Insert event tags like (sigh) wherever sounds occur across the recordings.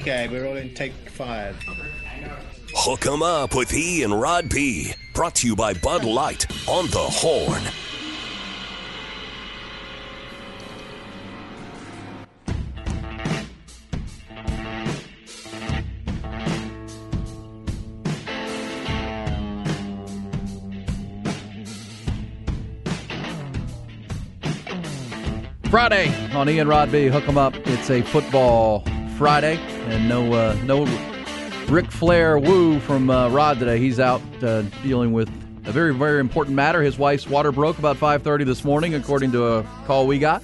Okay, we're all in take five. Hook 'em up with E and Rod B. Brought to you by Bud Light on the Horn. Friday on Ian Rod B. Hook 'em up. It's a football Friday, and no uh, no Ric Flair woo from uh, Rod today. He's out uh, dealing with a very very important matter. His wife's water broke about 5:30 this morning, according to a call we got.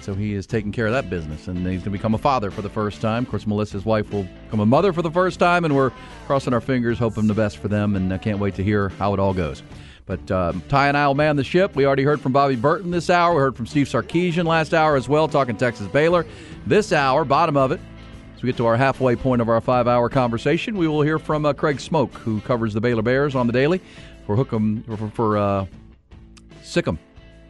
So he is taking care of that business, and he's going to become a father for the first time. Of course, Melissa's wife will become a mother for the first time, and we're crossing our fingers, hoping the best for them, and I can't wait to hear how it all goes. But uh, Ty and I will man the ship. We already heard from Bobby Burton this hour. We heard from Steve Sarkisian last hour as well, talking Texas Baylor. This hour, bottom of it, as we get to our halfway point of our five hour conversation, we will hear from uh, Craig Smoak, who covers the Baylor Bears on the daily for Hook'em, for, for uh, Sick'em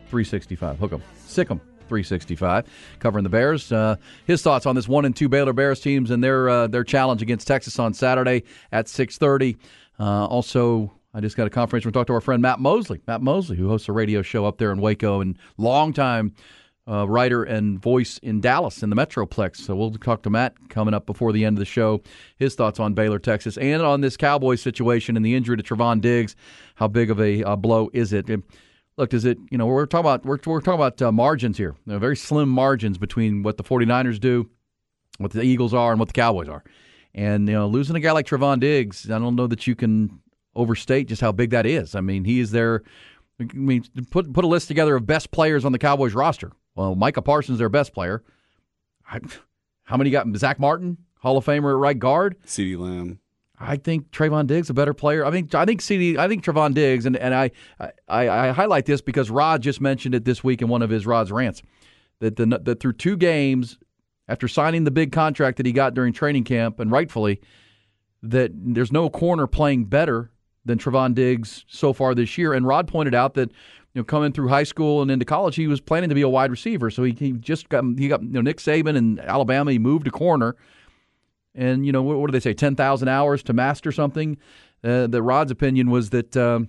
365. Hook'em. Sick'em 365, covering the Bears. Uh, his thoughts on this one and two Baylor Bears teams and their uh, their challenge against Texas on Saturday at 6:30. Uh, also, I just got a confirmation. We talked to our friend Matt Mosley. Matt Mosley, who hosts a radio show up there in Waco and longtime uh, writer and voice in Dallas in the Metroplex. So we'll talk to Matt coming up before the end of the show. His thoughts on Baylor, Texas, and on this Cowboys situation and the injury to Trevon Diggs. How big of a uh, blow is it? And look, is it, you know, we're talking about, we're, we're talking about uh, margins here. You know, very slim margins between what the 49ers do, what the Eagles are, and what the Cowboys are. And, you know, losing a guy like Trevon Diggs, I don't know that you can overstate just how big that is. I mean, he is there. I mean, put put a list together of best players on the Cowboys roster. Well, Micah Parsons, their best player. I, how many got Zach Martin, Hall of Famer at right guard? CeeDee Lamb. I think Trevon Diggs a better player. I mean, I think CeeDee, I think Trevon Diggs, and, and I, I I highlight this because Rod just mentioned it this week in one of his Rod's rants that the that through two games after signing the big contract that he got during training camp, and rightfully, that there's no corner playing better than Trevon Diggs so far this year. And Rod pointed out that you know coming through high school and into college, he was planning to be a wide receiver. So he, he just got he got you know Nick Saban in Alabama. He moved to corner, and you know what, what do they say? Ten thousand hours to master something. Uh, the Rod's opinion was that. Um,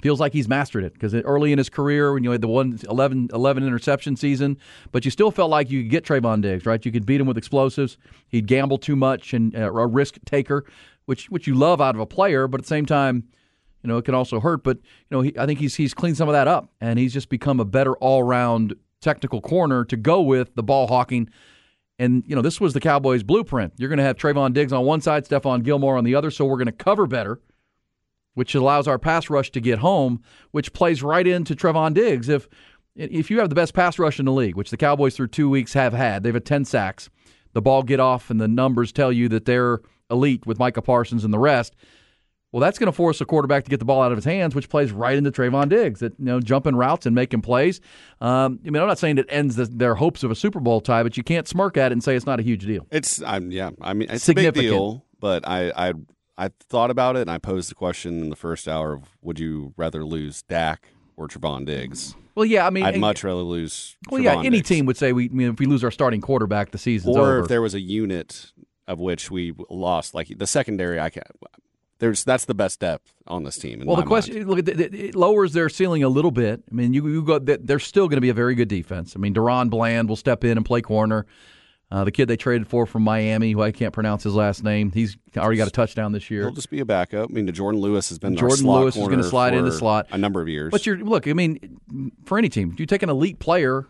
feels like he's mastered it because early in his career, when you had the one 11, 11 interception season, but you still felt like you could get Trevon Diggs, right? You could beat him with explosives. He'd gamble too much and uh, a risk taker, which which you love out of a player, but at the same time, you know, it can also hurt. But you know, he, I think he's he's cleaned some of that up, and he's just become a better all round technical corner to go with the ball hawking. And you know, this was the Cowboys' blueprint. You're going to have Trevon Diggs on one side, Stephon Gilmore on the other, so we're going to cover better which allows our pass rush to get home, which plays right into Trevon Diggs. If if you have the best pass rush in the league, which the Cowboys through two weeks have had, they've had ten sacks. The ball get off, and the numbers tell you that they're elite with Micah Parsons and the rest. Well, that's going to force a quarterback to get the ball out of his hands, which plays right into Trevon Diggs. That you know, jumping routes and making plays. Um, I mean, I'm not saying it ends the, their hopes of a Super Bowl tie, but you can't smirk at it and say it's not a huge deal. It's, I'm, yeah, I mean, it's a big deal, but I, I I thought about it and I posed the question in the first hour of would you rather lose Dak or Trevon Diggs? Well, yeah, I mean, I'd much rather lose. Well, Trevon yeah, any Diggs. team would say we. I mean, if we lose our starting quarterback, the season's or over. Or if there was a unit of which we lost, like the secondary, I can't. There's that's the best depth on this team. well, the question mind. look, it, lowers their ceiling a little bit. I mean, you you go. They're still going to be a very good defense. I mean, DaRon Bland will step in and play corner. Uh, the kid they traded for from Miami, who I can't pronounce his last name, he's already got a touchdown this year. He'll just be a backup. I mean, Jourdan Lewis has been Jourdan Lewis is going to slide for into slot a number of years. But you're look. I mean, for any team, you take an elite player,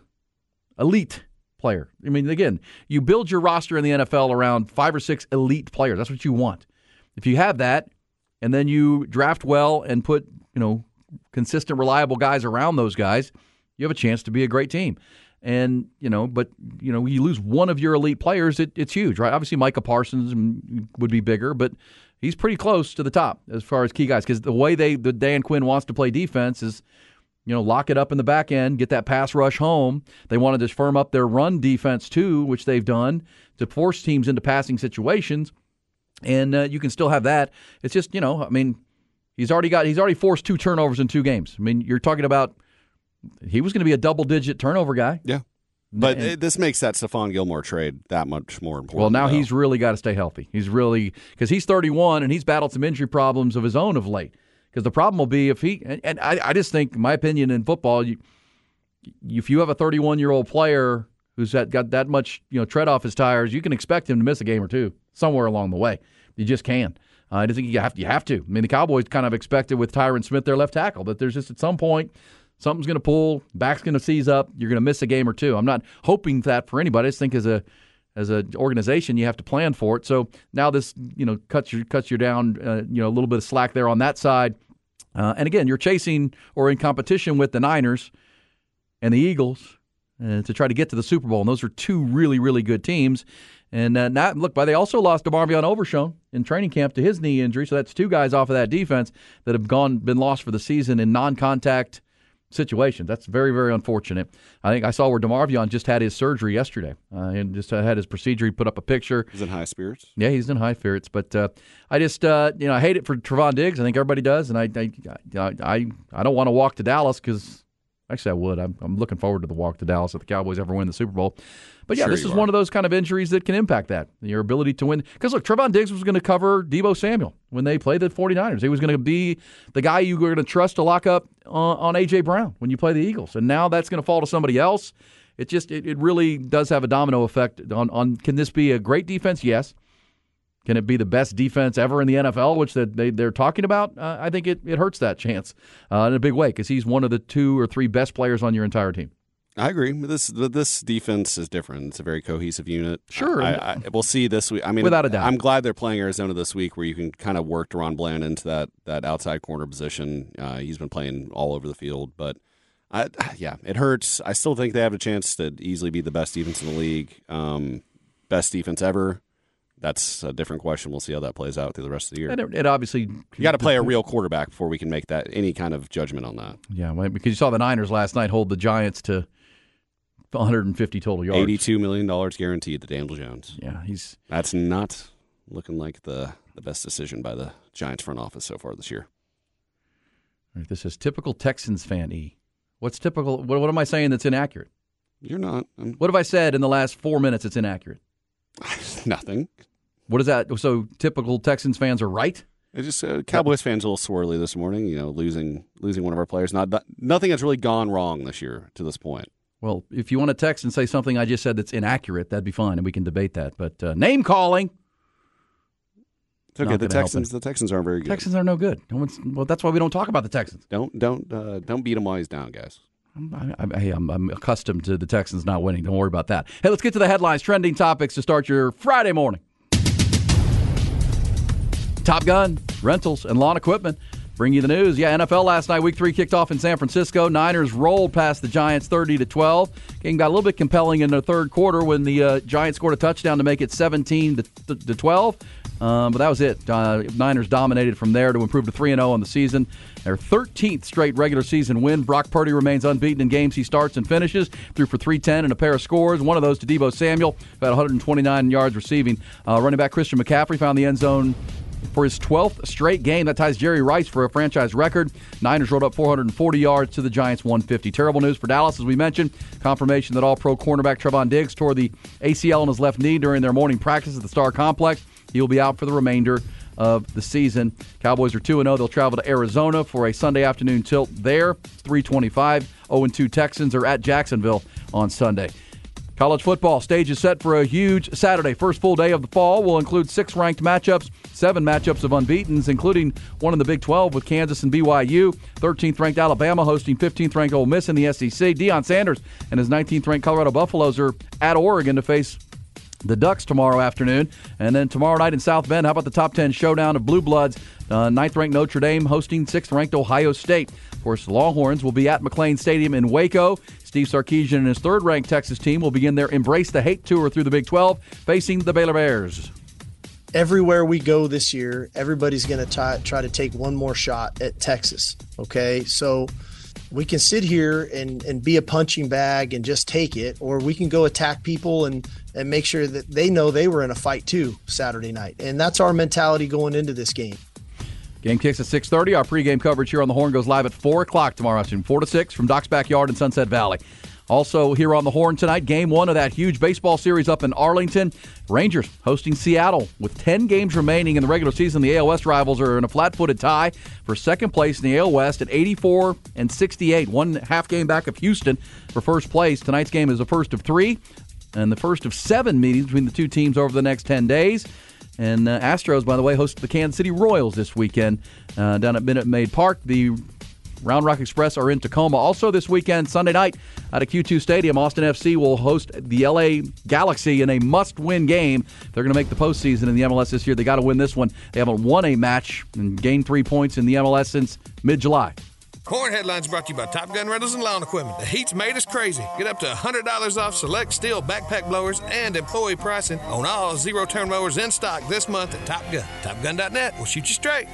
elite player. I mean, again, you build your roster in the NFL around five or six elite players. That's what you want. If you have that, and then you draft well and put you know consistent, reliable guys around those guys, you have a chance to be a great team. And you know, but you know, you lose one of your elite players, it, it's huge, right? Obviously, Micah Parsons would be bigger, but he's pretty close to the top as far as key guys because the way they the Dan Quinn wants to play defense is you know, lock it up in the back end, get that pass rush home. They wanted to just firm up their run defense too, which they've done to force teams into passing situations. And uh, you can still have that. It's just, you know, I mean, he's already got he's already forced two turnovers in two games. I mean, you're talking about he was going to be a double digit turnover guy. Yeah. But and, this makes that Stephon Gilmore trade that much more important. Well, now though. he's really got to stay healthy. He's really because he's 31 and he's battled some injury problems of his own of late. Because the problem will be if he and, and I, I just think my opinion in football, you, if you have a 31 year old player who's got that much you know tread off his tires, you can expect him to miss a game or two somewhere along the way. You just can. Uh, I think you have to, you have to. I mean, the Cowboys kind of expected with Tyron Smith, their left tackle, that there's just at some point something's going to pull, back's going to seize up, you're going to miss a game or two. I'm not hoping that for anybody. I just think as a as an organization, you have to plan for it. So now this, you know, cuts you cuts you down, uh, you know, a little bit of slack there on that side. Uh, and again, you're chasing or in competition with the Niners and the Eagles uh, to try to get to the Super Bowl. And those are two really, really good teams. And uh, not, look, but they also lost DeMarvion Overshown in training camp to his knee injury. So that's two guys off of that defense that have gone been lost for the season in non-contact situations. That's very, very unfortunate. I think I saw where DeMarvion just had his surgery yesterday uh, and just had his procedure. He put up a picture. He's in high spirits. Yeah, he's in high spirits. But uh, I just, uh, you know, I hate it for Trevon Diggs. I think everybody does, and I, I, I, I don't want to walk to Dallas because Actually, I would. I'm, I'm, looking forward to the walk to Dallas if the Cowboys ever win the Super Bowl. But yeah, sure this is are. one of those kind of injuries that can impact that your ability to win. Because look, Trevon Diggs was going to cover Deebo Samuel when they played the 49ers. He was going to be the guy you were going to trust to lock up uh, on, on AJ Brown when you play the Eagles, and now that's going to fall to somebody else. It just it, it really does have a domino effect on on. Can this be a great defense? Yes. Can it be the best defense ever in the NFL, which they, they're talking about? Uh, I think it, it hurts that chance uh, in a big way because he's one of the two or three best players on your entire team. I agree. This this defense is different. It's a very cohesive unit. Sure. I, I, we'll see this week. I mean, without a doubt, I'm glad they're playing Arizona this week, where you can kind of work DaRon Bland into that that outside corner position. Uh, he's been playing all over the field, but I, yeah, it hurts. I still think they have a chance to easily be the best defense in the league, um, best defense ever that's a different question. We'll see how that plays out through the rest of the year. And it, it obviously you got to play a real quarterback before we can make that any kind of judgment on that. Yeah, because you saw the Niners last night hold the Giants to 150 total yards, 82 million dollars guaranteed to Daniel Jones. Yeah, he's that's not looking like the the best decision by the Giants front office so far this year. Right, this is typical Texans fan E. What's typical? What, what am I saying that's inaccurate? You're not. I'm... What have I said in the last four minutes that's inaccurate? (laughs) Nothing. What is that? So typical Texans fans are right. It just uh, Cowboys fans a little swirly this morning. You know, losing losing one of our players. Not nothing has really gone wrong this year to this point. Well, if you want to text and say something I just said that's inaccurate, that'd be fine, and we can debate that. But uh, name calling. It's okay. The Texans, the Texans aren't very good. Texans are no good. No one's, well, that's why we don't talk about the Texans. Don't don't uh, don't beat them while he's down, guys. I'm, I, am I'm accustomed to the Texans not winning. Don't worry about that. Hey, let's get to the headlines, trending topics to start your Friday morning. Top Gun, rentals, and lawn equipment bring you the news. Yeah, NFL last night, week three kicked off in San Francisco. Niners rolled past the Giants 30 to 12. Game got a little bit compelling in the third quarter when the uh, Giants scored a touchdown to make it 17 to, to 12. Um, but that was it. Uh, Niners dominated from there to improve to 3 0 on the season. Their 13th straight regular season win. Brock Purdy remains unbeaten in games he starts and finishes. Threw for 310 and a pair of scores. One of those to Deebo Samuel, about 129 yards receiving. Uh, running back Christian McCaffrey found the end zone for his 12th straight game. That ties Jerry Rice for a franchise record. Niners rolled up 440 yards to the Giants 150. Terrible news for Dallas, as we mentioned. Confirmation that all pro cornerback Trevon Diggs tore the ACL in his left knee during their morning practice at the Star Complex. He will be out for the remainder of the season. Cowboys are 2 0. They'll travel to Arizona for a Sunday afternoon tilt there. 325. 0 2 Texans are at Jacksonville on Sunday. College football stage is set for a huge Saturday. First full day of the fall will include six ranked matchups, seven matchups of unbeatens, including one in the Big 12 with Kansas and BYU. 13th ranked Alabama hosting 15th ranked Ole Miss in the SEC. Deion Sanders and his 19th ranked Colorado Buffaloes are at Oregon to face the Ducks tomorrow afternoon. And then tomorrow night in South Bend, how about the top 10 showdown of Blue Bloods? Uh, ninth ranked Notre Dame hosting sixth ranked Ohio State. Of course, the Longhorns will be at McLane Stadium in Waco. Steve Sarkisian and his third ranked Texas team will begin their Embrace the Hate tour through the Big 12, facing the Baylor Bears. Everywhere we go this year, everybody's going to try to take one more shot at Texas. Okay. So we can sit here and, and be a punching bag and just take it, or we can go attack people and, and make sure that they know they were in a fight too Saturday night. And that's our mentality going into this game. Game kicks at 6.30. Our pregame coverage here on the Horn goes live at 4 o'clock tomorrow afternoon, 4 to 6 from Doc's Backyard in Sunset Valley. Also, here on the Horn tonight, game one of that huge baseball series up in Arlington. Rangers hosting Seattle with 10 games remaining in the regular season. The AL West rivals are in a flat footed tie for second place in the AL West at 84 and 68, one half game back of Houston for first place. Tonight's game is the first of three and the first of seven meetings between the two teams over the next 10 days. And uh, Astros, by the way, host the Kansas City Royals this weekend uh, down at Minute Maid Park. The Round Rock Express are in Tacoma. Also, this weekend, Sunday night, at a Q2 Stadium, Austin FC will host the LA Galaxy in a must win game. They're going to make the postseason in the MLS this year. They got to win this one. They haven't won a match and gained three points in the MLS since mid July. Horn Headlines brought to you by Top Gun Rentals and Lawn Equipment. The heat's made us crazy. Get up to $100 off select steel backpack blowers and employee pricing on all zero turn mowers in stock this month at Top Gun. TopGun.net will shoot you straight.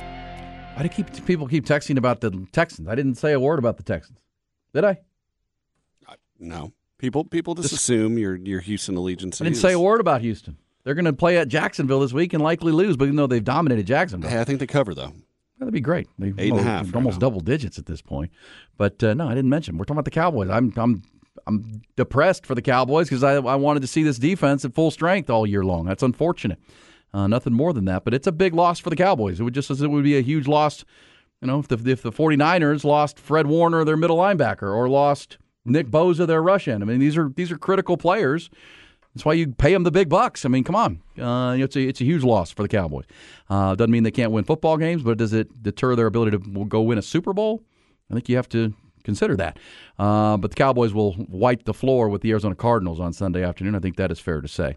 Why do keep people keep texting about the Texans? I didn't say a word about the Texans, did I? No, people people just, assume your your Houston allegiance. I didn't say a word about Houston. They're going to play at Jacksonville this week and likely lose, but even though they've dominated Jacksonville, Hey, I think they cover though. That'd be great. They, Eight and a half right almost now. double digits at this point. But uh, no, I didn't mention. We're talking about the Cowboys. I'm I'm I'm depressed for the Cowboys because I I wanted to see this defense at full strength all year long. That's unfortunate. Uh, nothing more than that, but it's a big loss for the Cowboys. It would just as it would be a huge loss, you know, if the if the 49ers lost Fred Warner, their middle linebacker, or lost Nick Bosa, their rush end. I mean, these are these are critical players. That's why you pay them the big bucks. I mean, come on, uh, it's a it's a huge loss for the Cowboys. Uh, doesn't mean they can't win football games, but does it deter their ability to go win a Super Bowl? I think you have to consider that. Uh, but the Cowboys will wipe the floor with the Arizona Cardinals on Sunday afternoon. I think that is fair to say.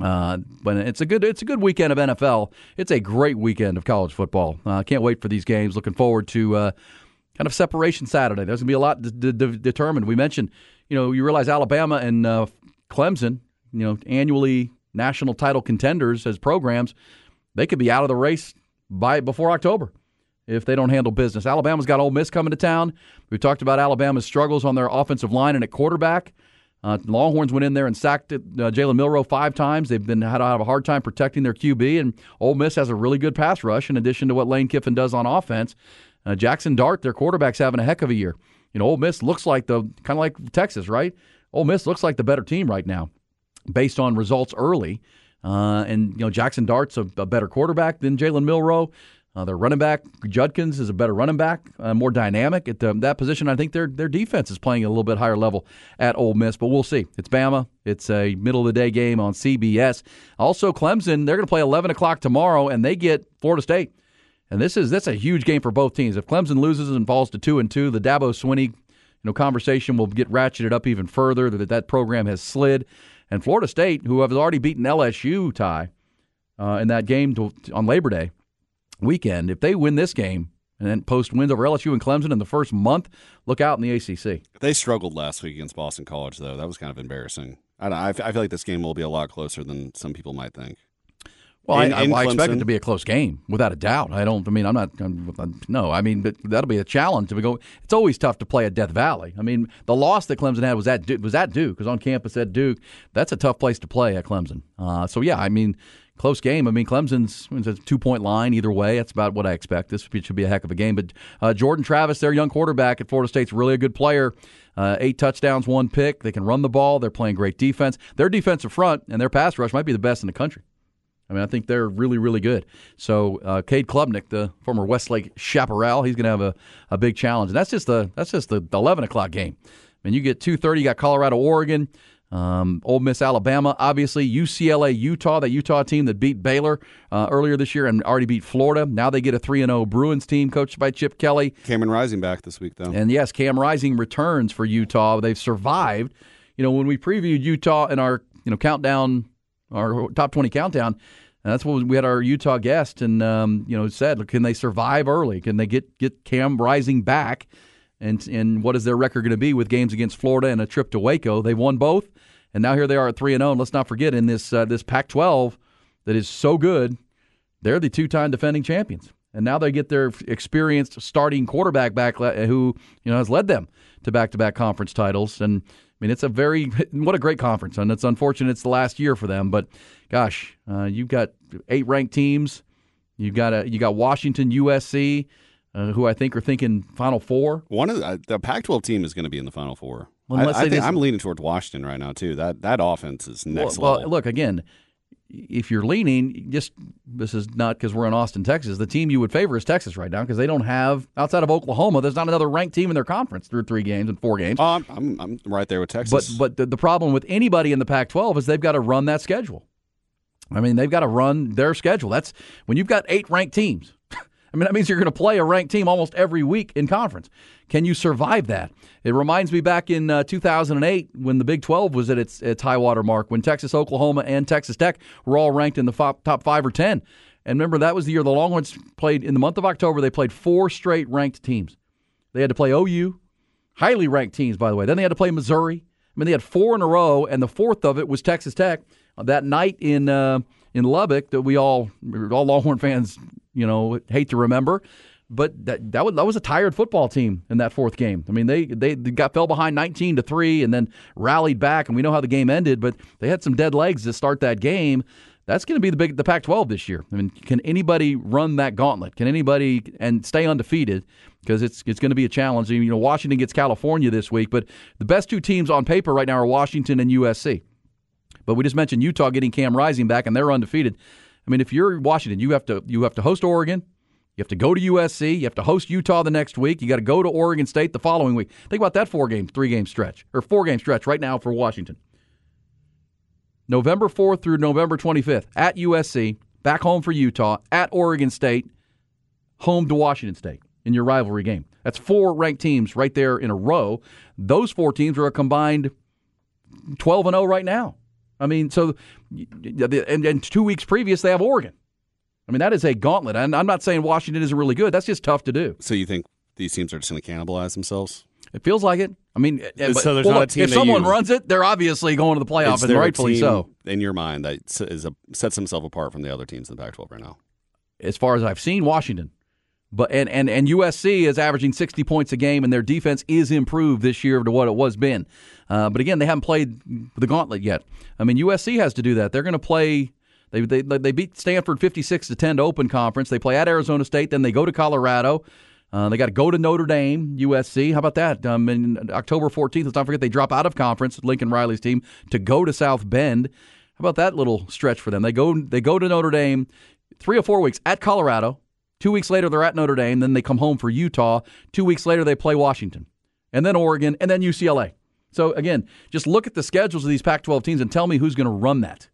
Uh, but it's a good it's a good weekend of NFL. It's a great weekend of college football. Uh, can't wait for these games. Looking forward to uh, kind of separation Saturday. There's going to be a lot d- d- determined. We mentioned, you know, you realize Alabama and uh, Clemson, you know, annually national title contenders as programs, they could be out of the race by before October if they don't handle business. Alabama's got Ole Miss coming to town. We've talked about Alabama's struggles on their offensive line and at quarterback. Uh, Longhorns went in there and sacked uh, Jalen Milroe five times. They've been had to have a hard time protecting their QB, and Ole Miss has a really good pass rush in addition to what Lane Kiffin does on offense. Uh, Jackson Dart, their quarterback's having a heck of a year. You know, Ole Miss looks like the kind of like Texas, right? Ole Miss looks like the better team right now, based on results early. Uh, and you know, Jackson Dart's a, a better quarterback than Jalen Milroe. Uh, their running back Judkins is a better running back, uh, more dynamic at the, that position. I think their their defense is playing a little bit higher level at Ole Miss, but we'll see. It's Bama. It's a middle of the day game on CBS. Also, Clemson. They're going to play 11 o'clock tomorrow, and they get Florida State. And this is that's a huge game for both teams. If Clemson loses and falls to two and two, the Dabo Swinney, you know, conversation will get ratcheted up even further. That that program has slid, and Florida State, who have already beaten LSU, tie uh, in that game to, on Labor Day weekend, if they win this game and then post wins over LSU and Clemson in the first month, look out in the ACC. They struggled last week against Boston College, though. That was kind of embarrassing. I, I feel like this game will be a lot closer than some people might think. Well, In- I, I, in I expect it to be a close game, without a doubt. I don't. I mean, I'm not. I'm, no, I mean, but that'll be a challenge. To go, it's always tough to play at Death Valley. I mean, the loss that Clemson had was at was at Duke. Was on campus at Duke. That's a tough place to play at Clemson. Uh, so yeah, I mean, close game. I mean, Clemson's a two point line either way. That's about what I expect. This should be a heck of a game. But uh, Jordan Travis, their young quarterback at Florida State's really a good player. Uh, eight touchdowns, one pick. They can run the ball. They're playing great defense. Their defensive front and their pass rush might be the best in the country. I mean, I think they're really, really good. So, uh, Cade Klubnik, the former Westlake chaparral, he's going to have a, a big challenge. And that's just the that's just the, the eleven o'clock game. I mean, you get two thirty. You got Colorado, Oregon, um, Ole Miss, Alabama, obviously UCLA, Utah. That Utah team that beat Baylor uh, earlier this year and already beat Florida. Now they get a three and zero Bruins team coached by Chip Kelly. Cameron Rising back this week, though. And yes, Cam Rising returns for Utah. They've survived. You know, when we previewed Utah in our you know countdown, our top twenty countdown, that's what we had our Utah guest, and um, you know said, can they survive early? Can they get get Cam Rising back? And and what is their record going to be with games against Florida and a trip to Waco? They've won both, and now here they are at three and zero. And let's not forget in this uh, this Pac-12 that is so good, they're the two-time defending champions, and now they get their experienced starting quarterback back, who you know has led them to back-to-back conference titles. And I mean, it's a very (laughs) what a great conference, and it's unfortunate it's the last year for them. But gosh, uh, you've got eight ranked teams. You've got a you got Washington, USC. uh, who I think are thinking Final Four. One of the, uh, the Pac-12 team is going to be in the Final Four. Well, I, I, think I'm leaning towards Washington right now too. That that offense is next well, level. well, look again. If you're leaning, just this is not because we're in Austin, Texas. The team you would favor is Texas right now because they don't have outside of Oklahoma. There's not another ranked team in their conference through three games and four games. Oh, I'm, I'm I'm right there with But Texas. but the, the problem with anybody in the Pac-12 is they've got to run that schedule. I mean, they've got to run their schedule. That's when you've got eight ranked teams. (laughs) I mean, that means you're going to play a ranked team almost every week in conference. Can you survive that? It reminds me back in uh, 2008 when the Big 12 was at its, its high water mark, when Texas, Oklahoma, and Texas Tech were all ranked in the fo- top five or 10. And remember, that was the year the Longhorns played in the month of October. They played four straight ranked teams. They had to play OU, highly ranked teams, by the way. Then they had to play Missouri. I mean, they had four in a row, and the fourth of it was Texas Tech that night in uh, in Lubbock that we all all Longhorn fans, you know, hate to remember. But that that was, that was a tired football team in that fourth game. I mean, they they got fell behind nineteen to three and then rallied back, and we know how the game ended. But they had some dead legs to start that game. That's going to be the big the Pac-12 this year. I mean, can anybody run that gauntlet? Can anybody and stay undefeated? Because it's it's going to be a challenge. You know, Washington gets California this week, but the best two teams on paper right now are Washington and USC. But we just mentioned Utah getting Cam Rising back, and they're undefeated. I mean, if you're Washington, you have to you have to host Oregon. You have to go to USC. You have to host Utah the next week. You got to go to Oregon State the following week. Think about that four game, three game stretch, or four game stretch right now for Washington. November 4th through November 25th at USC, back home for Utah, at Oregon State, home to Washington State in your rivalry game. That's four ranked teams right there in a row. Those four teams are a combined 12 and 0 right now. I mean, so and, and two weeks previous they have Oregon. I mean, that is a gauntlet. And I'm not saying Washington isn't really good. That's just tough to do. so you think these teams are just going to cannibalize themselves? It feels like it. I mean, So eh, there's well, not a team if someone you- runs it, they're obviously going to the playoff, Is and rightfully so. In your mind, that is a, sets themselves apart from the other teams in the Pac-12 right now. as far as I've seen, Washington. But and, and, and USC is averaging 60 points a game, and their defense is improved this year to what it was been. Uh, but again, they haven't played the gauntlet yet. I mean, USC has to do that. They're going to play. They, they they beat Stanford 56 to 10 to open conference. They play at Arizona State, then they go to Colorado. Uh, they got to go to Notre Dame, USC. How about that? Um, in October 14th, let's not forget they drop out of conference, Lincoln Riley's team, to go to South Bend. How about that little stretch for them? They go they go to Notre Dame, three or four weeks at Colorado. Two weeks later, they're at Notre Dame. Then they come home for Utah. Two weeks later, they play Washington, and then Oregon, and then UCLA. So again, just look at the schedules of these Pac-12 teams and tell me who's going to run that.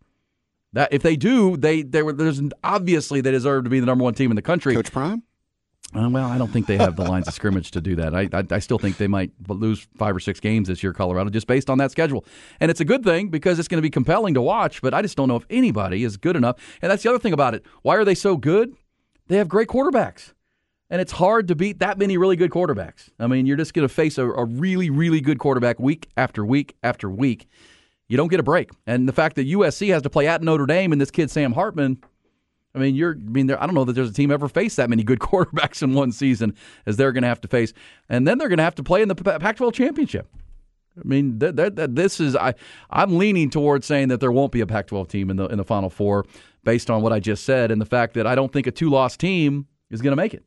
That if they do, they they were there's obviously they deserve to be the number one team in the country. Coach Prime? Uh, well, I don't think they have the lines of scrimmage to do that. I, I I still think they might lose five or six games this year, Colorado, just based on that schedule. And it's a good thing because it's going to be compelling to watch. But I just don't know if anybody is good enough. And that's the other thing about it. Why are they so good? They have great quarterbacks. And it's hard to beat that many really good quarterbacks. I mean, you're just going to face a, a really, really good quarterback week after week after week. You don't get a break. And the fact that USC has to play at Notre Dame and this kid Sam Hartman, I mean, you're. I mean, I don't know that there's a team ever faced that many good (laughs) quarterbacks in one season as they're going to have to face, and then they're going to have to play in the P- Pac-12 championship. I mean, th- th- th- this is. I I'm leaning towards saying that there won't be a Pac-12 team in the in the Final Four based on what I just said and the fact that I don't think a two-loss team is going to make it.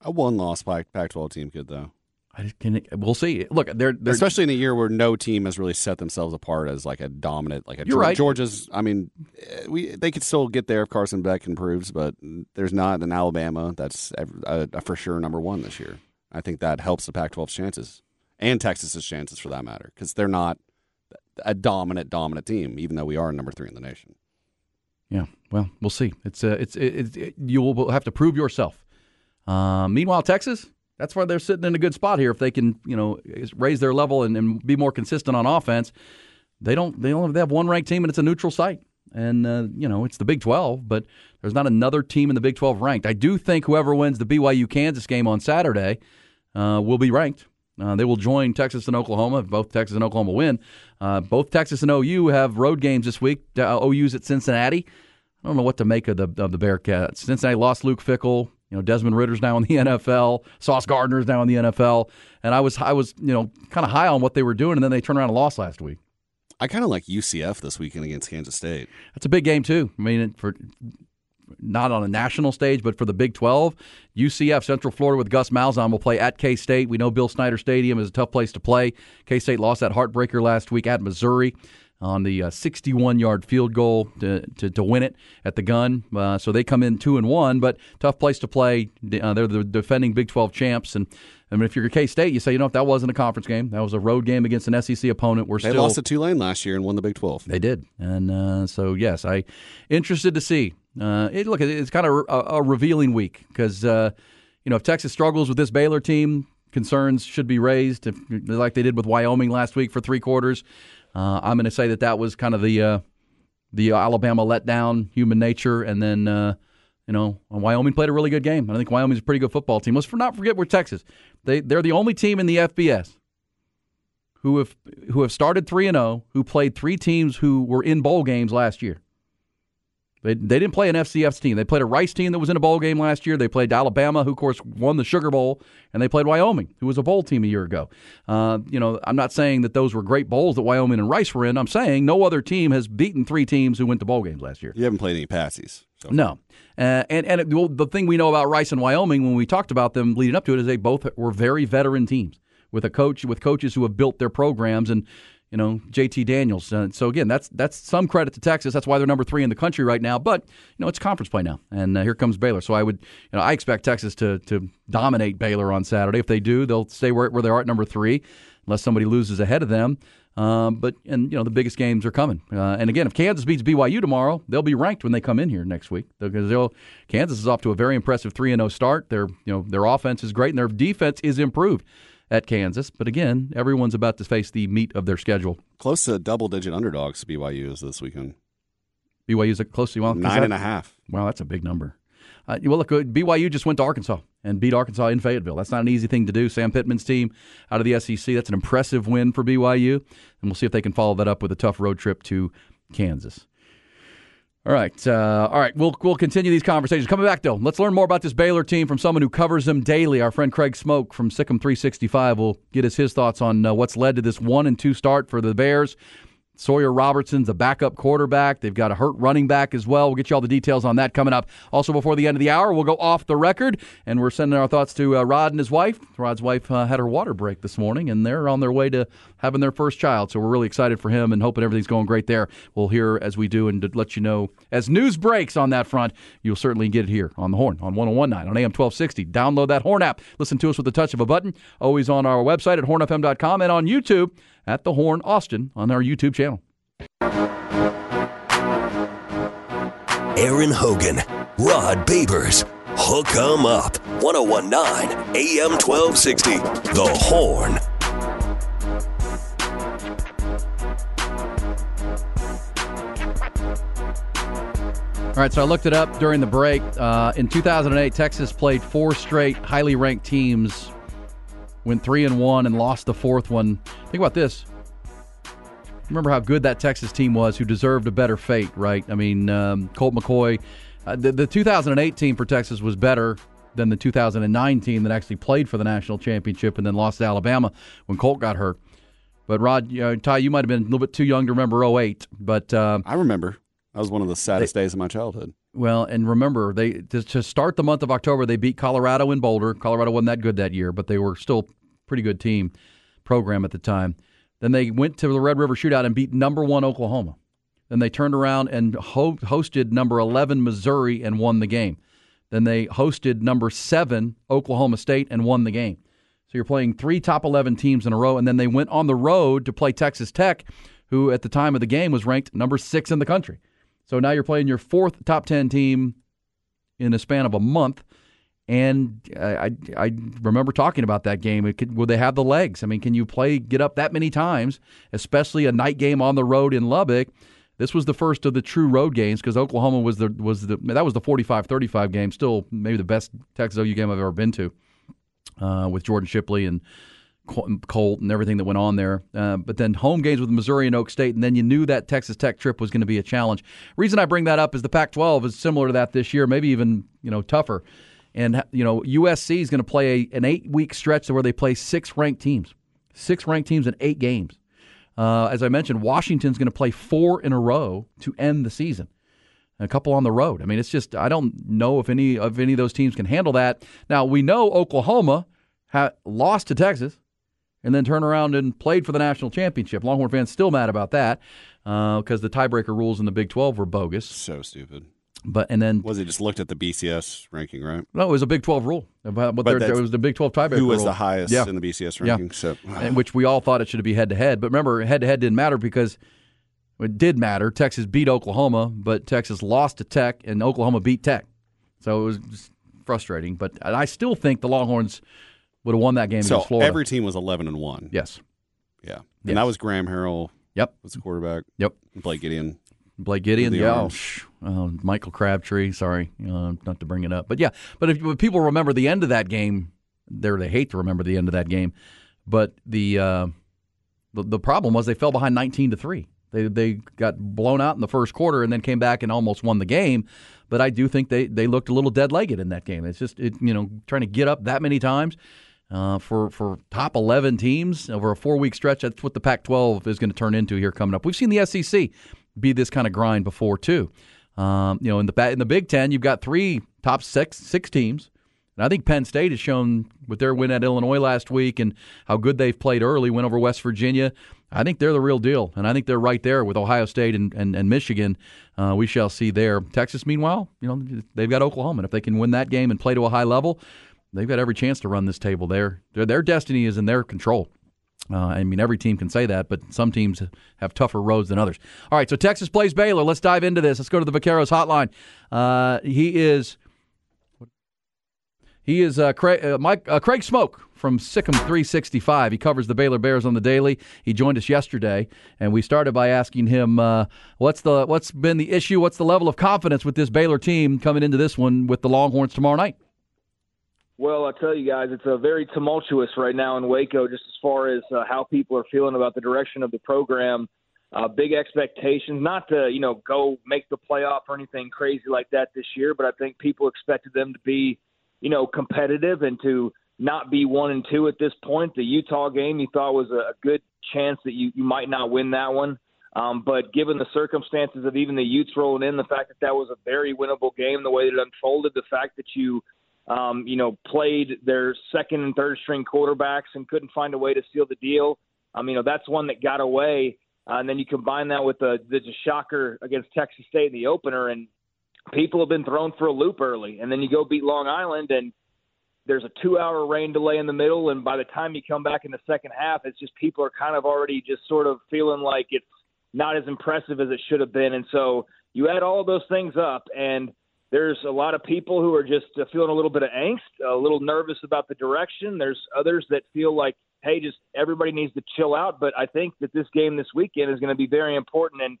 A one-loss Pac- Pac-12 team could though, I can. We'll see. Look, they're, they're especially in a year where no team has really set themselves apart as like a dominant. Like a You're right. Georgia's. I mean, eh, we they could still get there if Carson Beck improves, but there's not an Alabama that's a, a, a for sure number one this year. I think that helps the Pac-12's chances and Texas's chances for that matter because they're not a dominant dominant team, even though we are number three in the nation. Yeah, well, we'll see. It's uh, it's it, it, you will have to prove yourself. Uh, meanwhile, Texas, that's why they're sitting in a good spot here. If they can, you know, raise their level and, and be more consistent on offense, they don't. They only they have one ranked team, and it's a neutral site. And uh, you know, it's the Big Twelve, but there's not another team in the Big Twelve ranked. I do think whoever wins the BYU Kansas game on Saturday uh, will be ranked. Uh, they will join Texas and Oklahoma if both Texas and Oklahoma win. Uh, both Texas and OU have road games this week. Uh, OU's at Cincinnati. I don't know what to make of the of the Bearcats. Cincinnati lost Luke Fickell. You know, Desmond Ridder's now in the (laughs) NFL. Sauce Gardner's now in the NFL. And I was I was you know kind of high on what they were doing, and then they turned around and lost last week. I kind of like UCF this weekend against Kansas State. That's a big game too. I mean, for not on a national stage, but for the Big 12. UCF, Central Florida with Gus Malzahn will play at K State. We know Bill Snyder Stadium is a tough place to play. K State lost that heartbreaker last week at Missouri on the 61 uh, yard field goal to, to, to, win it at the gun. Uh, so they come in two and one, but tough place to play. Uh, they're the defending Big 12 champs, and I mean, if you're K State, you say, you know, if that wasn't a conference game, that was a road game against an SEC opponent. We're they still lost to Tulane last year and won the Big 12. They did, and uh, so yes, I interested to see. Uh, it, look, it's kind of a, a revealing week because uh, you know if Texas struggles with this Baylor team, concerns should be raised, if, like they did with Wyoming last week for three quarters. Uh, I'm going to say that that was kind of the uh, the Alabama letdown, human nature, and then uh, you know Wyoming played a really good game. I think Wyoming's a pretty good football team. Let's not forget we're Texas. They they're the only team in the FBS who have who have started three and zero, oh, who played three teams who were in bowl games last year. They, they didn't play an FCS team. They played a Rice team that was in a bowl game last year. They played Alabama, who of course won the Sugar Bowl, and they played Wyoming, who was a bowl team a year ago. Uh, you know, I'm not saying that those were great bowls that Wyoming and Rice were in. I'm saying no other team has beaten three teams who went to bowl games last year. You haven't played any patsies. So. No, uh, and and it, well, the thing we know about Rice and Wyoming when we talked about them leading up to it is they both were very veteran teams with a coach with coaches who have built their programs and you know JT Daniels. Uh, so again, that's that's some credit to Texas. That's why they're number three in the country right now. But you know it's conference play now, and uh, here comes Baylor. So I would you know I expect Texas to to dominate Baylor on Saturday. If they do, they'll stay where where they are at number three, unless somebody loses ahead of them. Um, but and you know the biggest games are coming. Uh, and again, if Kansas beats BYU tomorrow, they'll be ranked when they come in here next week because they'll Kansas is off to a very impressive three and zero oh start. Their you know their offense is great and their defense is improved at Kansas. But again, everyone's about to face the meat of their schedule. Close to double digit underdogs. BYU is this weekend. BYU is close to well, nine and a half. Wow, that's a big number. Uh, well, look, BYU just went to Arkansas and beat Arkansas in Fayetteville. That's not an easy thing to do. Sam Pittman's team out of the SEC, that's an impressive win for BYU. And we'll see if they can follow that up with a tough road trip to Kansas. All right, uh, all right. We'll we'll continue these conversations. Coming back though, let's learn more about this Baylor team from someone who covers them daily. Our friend Craig Smoak from SicEm 365 will get us his thoughts on uh, what's led to this one and two start for the Bears. Sawyer Robertson's a backup quarterback. They've got a hurt running back as well. We'll get you all the details on that coming up. Also, before the end of the hour, we'll go off the record and we're sending our thoughts to uh, Rod and his wife. Rod's wife uh, had her water break this morning and they're on their way to having their first child. So we're really excited for him and hoping everything's going great there. We'll hear as we do and let you know as news breaks on that front. You'll certainly get it here on the Horn on 1019 on AM 1260. Download that Horn app. Listen to us with the touch of a button. Always on our website at hornfm.com and on YouTube at the Horn Austin on our YouTube channel. Aaron Hogan, Rod Babers, Hook 'em Up, 1019 AM 1260, The Horn. All right, so I looked it up during the break. Uh, in 2008, Texas played four straight highly ranked teams, went three and one, and lost the fourth one. Think about this: remember how good that Texas team was, who deserved a better fate, right? I mean, um, Colt McCoy. Uh, the, the 2008 team for Texas was better than the 2009 team that actually played for the national championship and then lost to Alabama when Colt got hurt. But Rod, you know, Ty, you might have been a little bit too young to remember 08, but uh, I remember. That was one of the saddest they, days of my childhood. Well, and remember, they to, to, start the month of October, they beat Colorado in Boulder. Colorado wasn't that good that year, but they were still pretty good team program at the time. Then they went to the Red River Shootout and beat number one Oklahoma. Then they turned around and ho- hosted number 11 Missouri and won the game. Then they hosted number seven Oklahoma State and won the game. So you're playing three top 11 teams in a row. And then they went on the road to play Texas Tech, who at the time of the game was ranked number six in the country. So now you're playing your fourth top 10 team in a span of a month. And I, I remember talking about that game. Could, will they have the legs? I mean, can you play, get up that many times, especially a night game on the road in Lubbock? This was the first of the true road games because Oklahoma was the was the that was the 45-35 game. Still, maybe the best Texas OU game I've ever been to, uh, with Jordan Shipley and Colt and everything that went on there. Uh, but then home games with Missouri and Oak State, and then you knew that Texas Tech trip was going to be a challenge. Reason I bring that up is the Pac-12 is similar to that this year, maybe even you know tougher. And you know USC is going to play a, an eight week stretch where they play six ranked teams, six ranked teams in eight games. Uh, as I mentioned, Washington's going to play four in a row to end the season. a couple on the road. I mean, it's just I don't know if any of any of those teams can handle that. Now we know Oklahoma ha- lost to Texas and then turned around and played for the national championship. Longhorn fans still mad about that because uh, the tiebreaker rules in the Big 12 were bogus. So stupid. But and then was he just looked at the BCS ranking, right? No, it was a Big 12 rule. But, but it was the Big 12 tiebreaker. Who was rule. the highest yeah. in the BCS ranking? Yeah. So, (sighs) and which we all thought it should be head to head. But remember, head to head didn't matter because it did matter. Texas beat Oklahoma, but Texas lost to Tech, and Oklahoma beat Tech. So it was frustrating. But I still think the Longhorns would have won that game so against Florida. every team was 11 and one. yes. Yeah, and Yes. that was Graham Harrell. Yep. Was the quarterback. Yep. And Blake Gideon. Blake Gideon, yeah, uh, Michael Crabtree. Sorry, uh, not to bring it up, but yeah. But if, if people remember the end of that game, there they hate to remember the end of that game. But the uh, the, the problem was they fell behind nineteen to three. They they got blown out in the first quarter and then came back and almost won the game. But I do think they, they looked a little dead legged in that game. It's just it, you know trying to get up that many times. Uh, for for top eleven teams over a four week stretch, that's what the Pac-12 is going to turn into here coming up. We've seen the SEC be this kind of grind before too. Um, you know, in the in the Big Ten, you've got three top six six teams, and I think Penn State has shown with their win at Illinois last week and how good they've played early, win over West Virginia. I think they're the real deal, and I think they're right there with Ohio State and and, and Michigan. Uh, we shall see there. Texas, meanwhile, you know they've got Oklahoma, and if they can win that game and play to a high level, they've got every chance to run this table. Their their, their destiny is in their control. Uh, I mean, every team can say that, but some teams have tougher roads than others. All right, so Texas plays Baylor. Let's dive into this. Let's go to the Vaqueros hotline. Uh, he is he is uh, Craig, uh, Mike, uh, Craig Smoak from SicEm 365. He covers the Baylor Bears on the daily. He joined us yesterday, and we started by asking him uh, what's the what's been the issue, what's the level of confidence with this Baylor team coming into this one with the Longhorns tomorrow night. Well, I tell you guys, it's a very tumultuous right now in Waco, just as far as uh, how people are feeling about the direction of the program. Uh, big expectations, not to you know go make the playoff or anything crazy like that this year, but I think people expected them to be, you know, competitive and to not be one and two at this point. The Utah game you thought was a, good chance that you, you might not win that one. Um, but given the circumstances of even the Utes rolling in, the fact that that was a very winnable game, the way that it unfolded, the fact that you um, you know, played their second and third string quarterbacks and couldn't find a way to seal the deal. Um, you know, that's one that got away. Uh, and then you combine that with the, the shocker against Texas State in the opener, and people have been thrown for a loop early. And then you go beat Long Island, and there's a two hour rain delay in the middle. And by the time you come back in the second half, it's just people are kind of already just sort of feeling like it's not as impressive as it should have been. And so you add all those things up, and there's a lot of people who are just uh, feeling a little bit of angst, a little nervous about the direction. There's others that feel like, hey, just everybody needs to chill out. But I think that this game this weekend is going to be very important and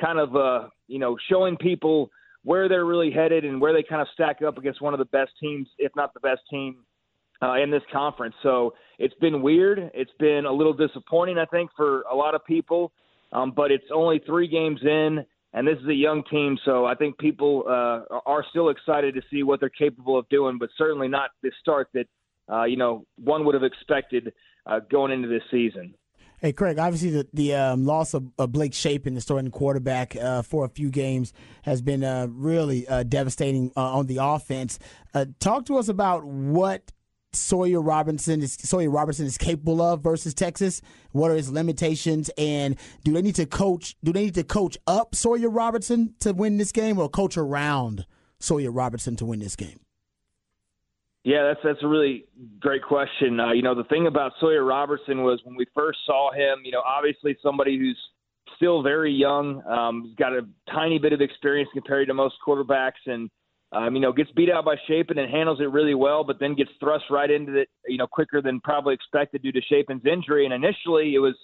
kind of, uh, you know, showing people where they're really headed and where they kind of stack up against one of the best teams, if not the best team uh, in this conference. So it's been weird. It's been a little disappointing, I think, for a lot of people. Um, but it's only three games in and this is a young team, so I think people uh, are still excited to see what they're capable of doing, but certainly not the start that uh, you know one would have expected uh, going into this season. Hey, Craig, obviously the, the um, loss of, of Blake Shapen, the starting quarterback, uh, for a few games has been uh, really uh, devastating uh, on the offense. Uh, talk to us about what Sawyer Robinson is Sawyer Robertson is capable of versus Texas. What are his limitations, and do they need to coach? Do they need to coach up Sawyer Robertson to win this game, or coach around Sawyer Robertson to win this game? Yeah, that's that's a really great question. Uh, you know, the thing about Sawyer Robertson was when we first saw him. You know, obviously somebody who's still very young, um, he's got a tiny bit of experience compared to most quarterbacks, and um, you know, gets beat out by Shapen and handles it really well, but then gets thrust right into it, you know, quicker than probably expected due to Shapen's injury. And initially, it was,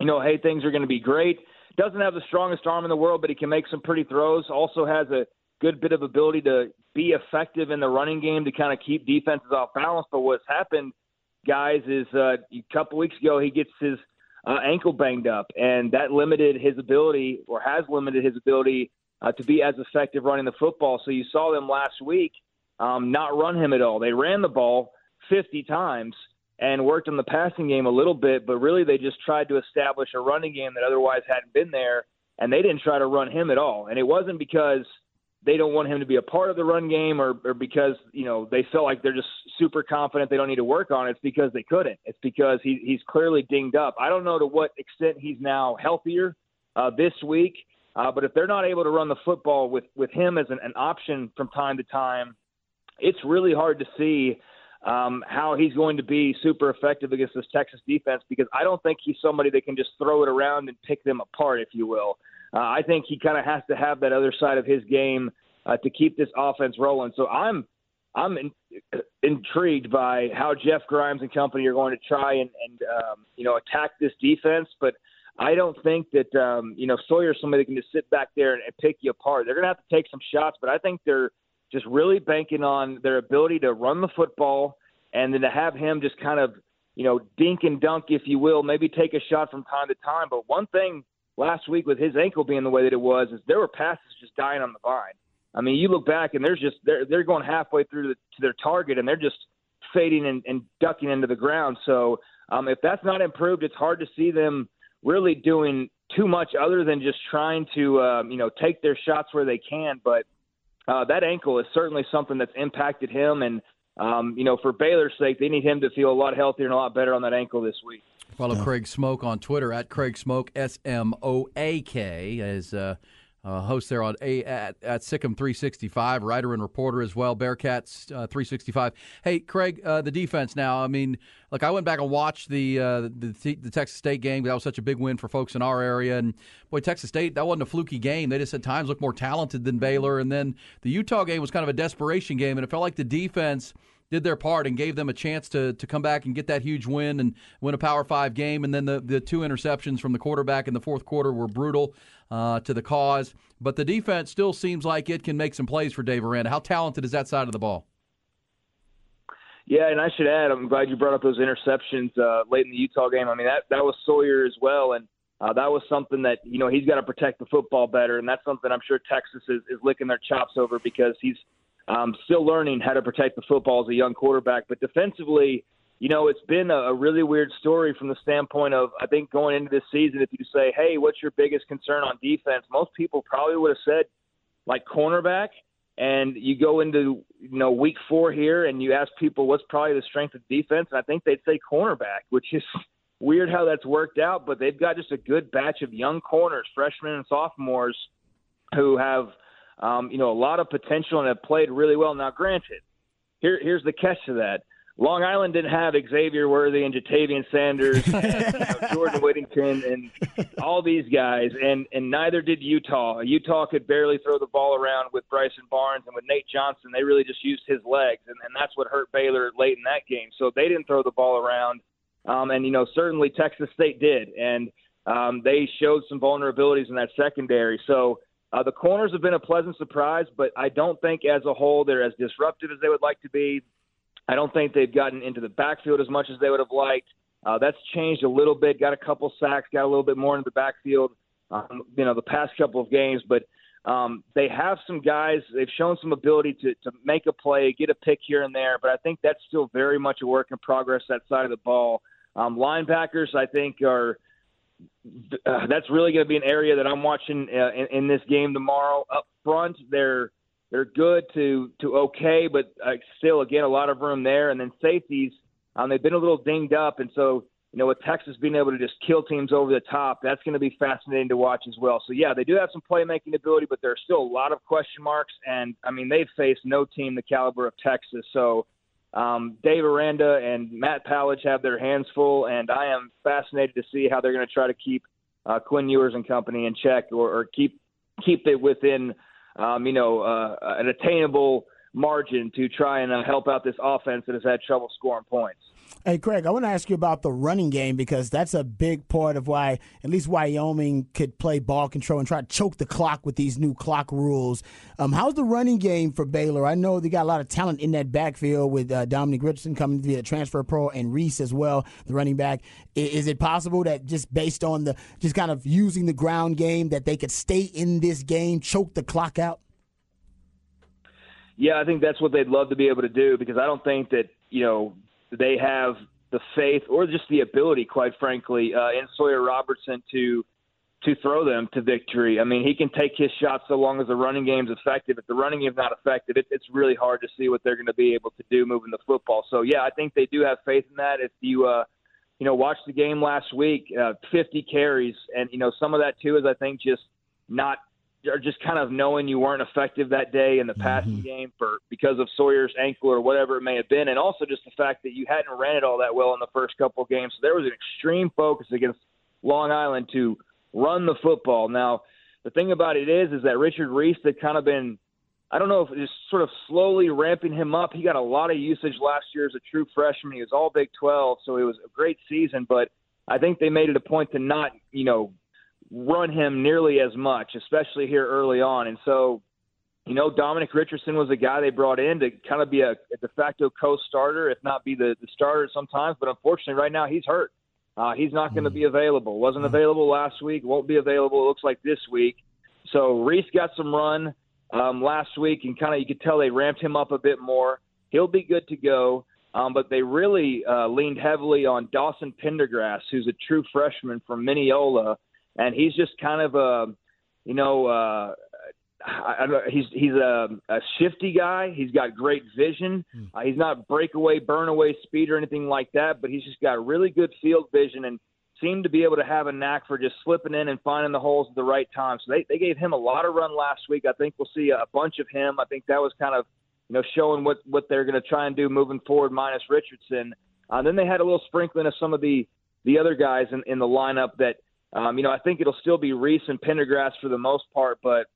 you know, hey, things are going to be great. Doesn't have the strongest arm in the world, but he can make some pretty throws. Also has a good bit of ability to be effective in the running game to kind of keep defenses off balance. But what's happened, guys, is uh, a couple weeks ago he gets his uh, ankle banged up, and that limited his ability, or has limited his ability uh, to be as effective running the football. So you saw them last week um, not run him at all. They ran the ball 50 times and worked on the passing game a little bit, but really they just tried to establish a running game that otherwise hadn't been there. and they didn't try to run him at all. And it wasn't because they don't want him to be a part of the run game or, or because you know they felt like they're just super confident they don't need to work on it. It's because they couldn't. It's because he, he's clearly dinged up. I don't know to what extent he's now healthier uh, this week, uh, but if they're not able to run the football with with him as an, an option from time to time, it's really hard to see um, how he's going to be super effective against this Texas defense because I don't think he's somebody that can just throw it around and pick them apart, if you will. Uh, I think he kind of has to have that other side of his game uh, to keep this offense rolling. So I'm I'm in, intrigued by how Jeff Grimes and company are going to try and, and um, you know attack this defense, but I don't think that um, you know Sawyer's somebody that can just sit back there and, and pick you apart. They're going to have to take some shots, but I think they're just really banking on their ability to run the football and then to have him just kind of you know dink and dunk, if you will, maybe take a shot from time to time. But one thing last week with his ankle being the way that it was is there were passes just dying on the vine. I mean, you look back and there's just they're they're going halfway through the, to their target and they're just fading and, and ducking into the ground. So um, if that's not improved, it's hard to see them really doing too much other than just trying to um, you know take their shots where they can. But uh, that ankle is certainly something that's impacted him, and um, you know for Baylor's sake, they need him to feel a lot healthier and a lot better on that ankle this week. Follow yeah. Craig Smoak on Twitter at Craig Smoak S M O A K as uh, uh, host there on a at, at SicEm 365, writer and reporter as well. Bearcats uh, 365. Hey, Craig, uh, the defense now. I mean, look, I went back and watched the, uh, the the Texas State game. That was such a big win for folks in our area. And boy, Texas State that wasn't a fluky game. They just at times looked more talented than Baylor. And then the Utah game was kind of a desperation game, and it felt like the defense did their part and gave them a chance to to come back and get that huge win and win a Power Five game. And then the the two interceptions from the quarterback in the fourth quarter were brutal uh, to the cause. But the defense still seems like it can make some plays for Dave Aranda. How talented is that side of the ball? Yeah, and I should add, I'm glad you brought up those interceptions uh, late in the Utah game. I mean, that that was Sawyer as well, and uh, that was something that you know he's got to protect the football better, and that's something I'm sure Texas is, is licking their chops over because he's um, still learning how to protect the football as a young quarterback. But defensively, you know, it's been a, a really weird story from the standpoint of I think going into this season, if you say, "Hey, what's your biggest concern on defense?" Most people probably would have said like cornerback. And you go into you know week four here, and you ask people what's probably the strength of defense, and I think they'd say cornerback, which is (laughs) weird how that's worked out. But they've got just a good batch of young corners, freshmen and sophomores, who have um, you know, a lot of potential and have played really well. Now, granted, here, here's the catch to that. Long Island didn't have Xavier Worthy and Ja'Tavion Sanders, and, (laughs) you know, Jordan Whittington, and all these guys, and and neither did Utah. Utah could barely throw the ball around with Bryson Barnes and with Nate Johnson. They really just used his legs, and, and that's what hurt Baylor late in that game. So they didn't throw the ball around, um, and you know certainly Texas State did, and um, they showed some vulnerabilities in that secondary. So uh, the corners have been a pleasant surprise, but I don't think as a whole they're as disruptive as they would like to be. I don't think they've gotten into the backfield as much as they would have liked. Uh, that's changed a little bit. Got a couple sacks, got a little bit more into the backfield, um, you know, the past couple of games. But um, they have some guys. They've shown some ability to to make a play, get a pick here and there. But I think that's still very much a work in progress. That side of the ball. Um, linebackers, I think, are uh, that's really going to be an area that I'm watching uh, in, in this game tomorrow. Up front, they're they're good to to okay, but uh, still, again, a lot of room there. And then safeties, um, they've been a little dinged up, and so you know, with Texas being able to just kill teams over the top, that's going to be fascinating to watch as well. So yeah, they do have some playmaking ability, but there are still a lot of question marks. And I mean, they've faced no team the caliber of Texas, so um, Dave Aranda and Matt Powledge have their hands full, and I am fascinated to see how they're going to try to keep uh, Quinn Ewers and company in check, or, or keep keep it within, um, you know, uh, an attainable margin to try and uh, help out this offense that has had trouble scoring points. Hey, Craig, I want to ask you about the running game because that's a big part of why at least Wyoming could play ball control and try to choke the clock with these new clock rules. Um, how's the running game for Baylor? I know they got a lot of talent in that backfield with uh, Dominic Richardson coming via transfer pro and Reese as well, the running back. Is, is it possible that just based on the just kind of using the ground game that they could stay in this game, choke the clock out? Yeah, I think that's what they'd love to be able to do because I don't think that you know they have the faith or just the ability, quite frankly, uh, in Sawyer Robertson to to throw them to victory. I mean, he can take his shots so long as the running game's effective. If the running game's not effective, it, it's really hard to see what they're going to be able to do moving the football. So yeah, I think they do have faith in that. If you uh, you know watch the game last week, uh, 50 carries, and you know some of that too is I think just not or just kind of knowing you weren't effective that day in the passing mm-hmm. game for because of Sawyer's ankle or whatever it may have been, and also just the fact that you hadn't ran it all that well in the first couple of games. So there was an extreme focus against Long Island to run the football. Now, the thing about it is, is that Richard Reese had kind of been, I don't know if just sort of slowly ramping him up. He got a lot of usage last year as a true freshman. He was all Big 12, so it was a great season. But I think they made it a point to not, you know, run him nearly as much, especially here early on. And so, you know, Dominic Richardson was a guy they brought in to kind of be a, a de facto co-starter, if not be the, the starter sometimes. But unfortunately, right now he's hurt. Uh, he's not going to be available. Wasn't available last week. Won't be available. It looks like this week. So Reese got some run um, last week, and kind of you could tell they ramped him up a bit more. He'll be good to go. Um, but they really uh, leaned heavily on Dawson Pendergrass, who's a true freshman from Mineola, and he's just kind of a, you know, uh, I, I, he's he's a, a shifty guy. He's got great vision. Hmm. Uh, he's not breakaway, burn away speed or anything like that, but he's just got really good field vision and seemed to be able to have a knack for just slipping in and finding the holes at the right time. So they they gave him a lot of run last week. I think we'll see a bunch of him. I think that was kind of you know showing what what they're going to try and do moving forward, minus Richardson. Uh, then they had a little sprinkling of some of the the other guys in, in the lineup that. Um, you know, I think it'll still be Reese and Pendergrass for the most part, but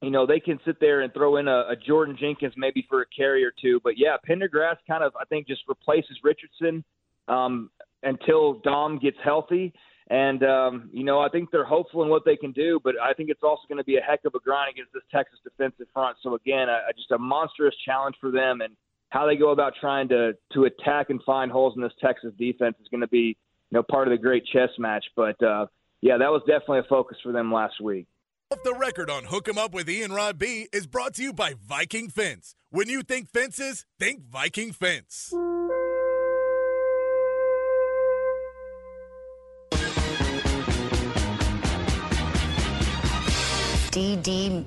you know, they can sit there and throw in a, a Jordan Jenkins maybe for a carry or two. But yeah, Pendergrass kind of I think just replaces Richardson um, until Dom gets healthy. And um, you know, I think they're hopeful in what they can do, but I think it's also going to be a heck of a grind against this Texas defensive front. So again, a, just a monstrous challenge for them, and how they go about trying to to attack and find holes in this Texas defense is going to be you know part of the great chess match. But uh, yeah, that was definitely a focus for them last week. Off the record on Hook 'em Up with Ian Rod B is brought to you by Viking Fence. When you think fences, think Viking Fence. DD